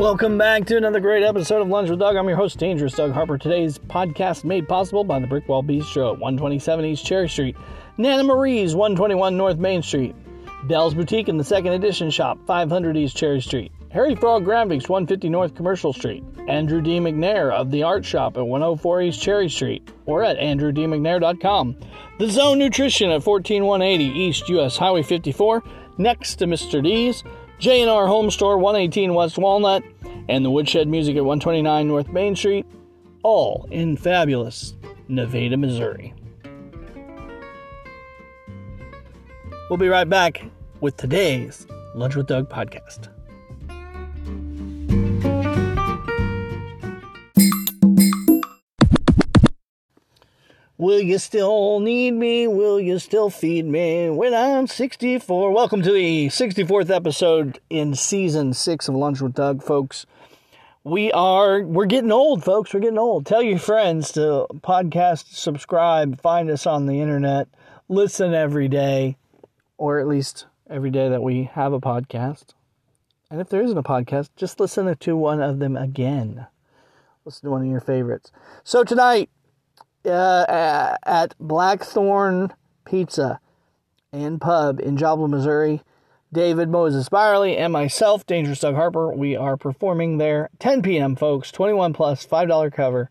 Welcome back to another great episode of Lunch with Doug. I'm your host, Dangerous Doug Harper. Today's podcast made possible by the Brickwall Bistro at 127 East Cherry Street, Nana Marie's 121 North Main Street, Bell's Boutique in the Second Edition Shop, 500 East Cherry Street, Harry Frog Graphics, 150 North Commercial Street, Andrew D. McNair of the Art Shop at 104 East Cherry Street, or at andrewdmcnair.com. The Zone Nutrition at 14180 East US Highway 54, next to Mr. D's. J&R Home Store, 118 West Walnut, and the Woodshed Music at 129 North Main Street, all in fabulous Nevada, Missouri. We'll be right back with today's Lunch with Doug podcast. Will you still need me? Will you still feed me when I'm 64? Welcome to the 64th episode in season 6 of Lunch with Doug, folks. We are we're getting old, folks. We're getting old. Tell your friends to podcast, subscribe, find us on the internet, listen every day or at least every day that we have a podcast. And if there isn't a podcast, just listen to one of them again. Listen to one of your favorites. So tonight uh, at Blackthorn Pizza and Pub in Joplin, Missouri. David Moses Byerly and myself, Dangerous Doug Harper, we are performing there 10 p.m. folks, 21 plus, $5 cover.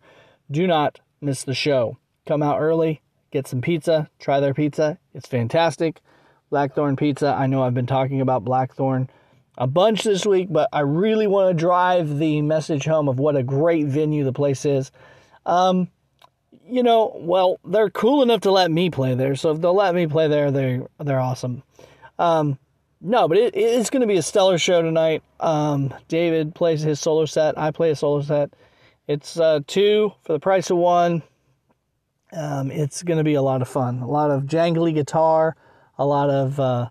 Do not miss the show. Come out early, get some pizza, try their pizza. It's fantastic. Blackthorn Pizza. I know I've been talking about Blackthorn a bunch this week, but I really want to drive the message home of what a great venue the place is. Um, you know, well, they're cool enough to let me play there. So if they'll let me play there, they're they're awesome. Um, no, but it, it's going to be a stellar show tonight. Um, David plays his solo set. I play a solo set. It's uh, two for the price of one. Um, it's going to be a lot of fun. A lot of jangly guitar, a lot of uh,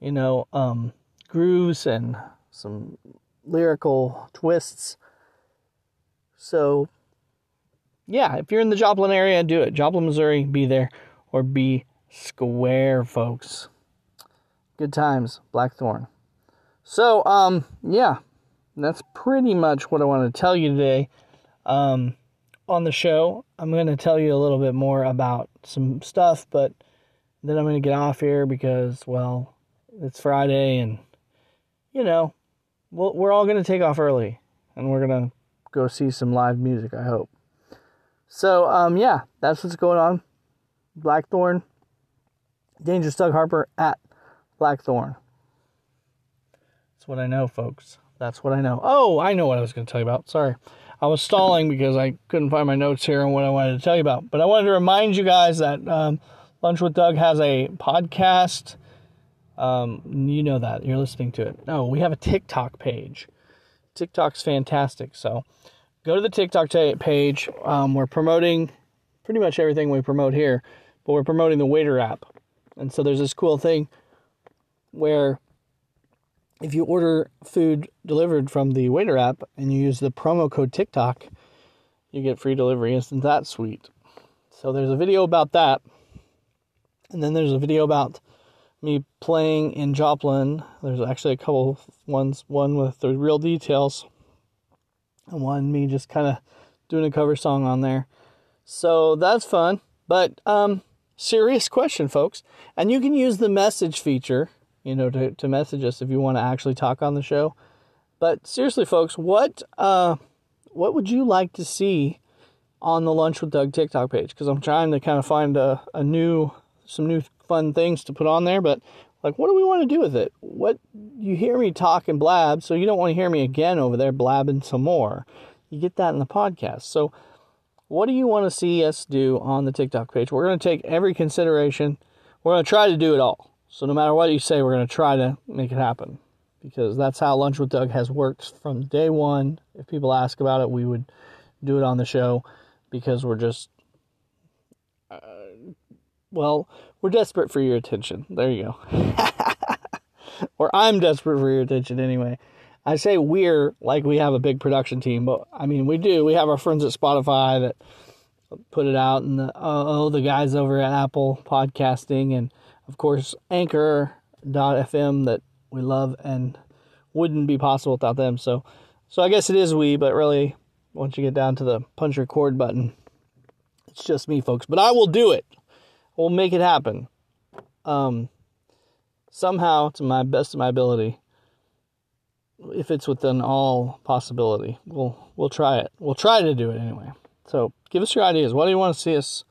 you know um, grooves and some lyrical twists. So yeah, if you're in the Joplin area, do it. Joplin, Missouri, be there or be square, folks. Good times, Blackthorn. So, um, yeah, that's pretty much what I want to tell you today. Um, on the show, I'm going to tell you a little bit more about some stuff, but then I'm going to get off here because, well, it's Friday and, you know, we're all going to take off early and we're going to go see some live music, I hope. So, um, yeah, that's what's going on. Blackthorn. Dangerous Doug Harper at Blackthorn. That's what I know, folks. That's what I know. Oh, I know what I was going to tell you about. Sorry. I was stalling because I couldn't find my notes here on what I wanted to tell you about. But I wanted to remind you guys that um, Lunch with Doug has a podcast. Um, you know that. You're listening to it. No, we have a TikTok page. TikTok's fantastic. So, go to the TikTok t- page. Um, we're promoting pretty much everything we promote here, but we're promoting the Waitr app. And so there's this cool thing where if you order food delivered from the Waitr app and you use the promo code TikTok, you get free delivery. Isn't that sweet? So there's a video about that. And then there's a video about me playing in Joplin. There's actually a couple ones, one with the real details and one me just kind of doing a cover song on there. So that's fun. But um, serious question, folks. And you can use the message feature, you know, to, to message us if you want to actually talk on the show. But seriously, folks, what uh, what would you like to see on the Lunch with Doug TikTok page? Because I'm trying to kind of find a, a new some new fun things to put on there. But like, what do we want to do with it? What you hear me talk and blab, so you don't want to hear me again over there blabbing some more. You get that in the podcast. So, what do you want to see us do on the TikTok page? We're going to take every consideration. We're going to try to do it all. So, no matter what you say, we're going to try to make it happen because that's how Lunch with Doug has worked from day one. If people ask about it, we would do it on the show because we're just, well, we're desperate for your attention. There you go. or I'm desperate for your attention anyway. I say we're like we have a big production team, but I mean we do. We have our friends at Spotify that put it out, and the, uh, oh, the guys over at Apple Podcasting, and of course Anchor.fm that we love and wouldn't be possible without them. So So I guess it is we, but really, once you get down to the punch record button, it's just me, folks. But I will do it. We'll make it happen. Um, somehow, to my best of my ability, if it's within all possibility, we'll we'll try it. We'll try to do it anyway. So give us your ideas. What do you want to see us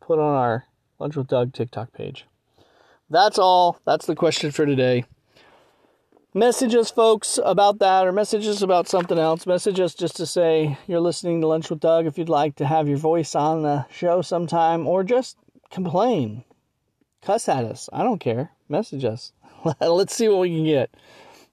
put on our Lunch with Doug TikTok page? That's all. That's the question for today. Message us, folks, about that, or message us about something else. Message us just to say you're listening to Lunch with Doug if you'd like to have your voice on the show sometime, or just complain. Cuss at us. I don't care. Message us. Let's see what we can get.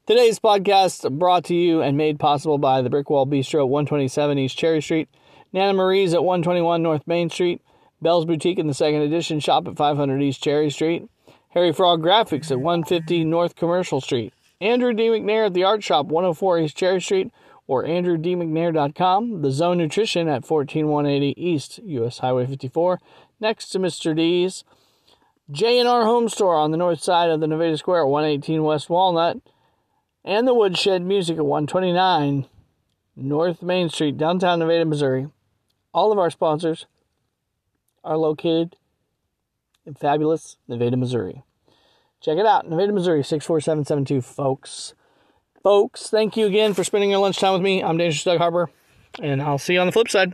Today's podcast brought to you and made possible by the Brickwall Bistro at 127 East Cherry Street, Nana Marie's at 121 North Main Street, Bell's Boutique in the second edition shop at 500 East Cherry Street, Harry Frog Graphics at 150 North Commercial Street, Andrew D. McNair at the Art Shop 104 East Cherry Street, or AndrewDMcNair.com, The Zone Nutrition at 14180 East US Highway 54, next to Mr. D's, J&R Home Store on the north side of the Nevada Square at 118 West Walnut, and the Woodshed Music at 129 North Main Street, downtown Nevada, Missouri. All of our sponsors are located in fabulous Nevada, Missouri. Check it out, Nevada, Missouri, 64772, folks. Folks, thank you again for spending your lunchtime with me. I'm Dangerous Doug Harper, and I'll see you on the flip side.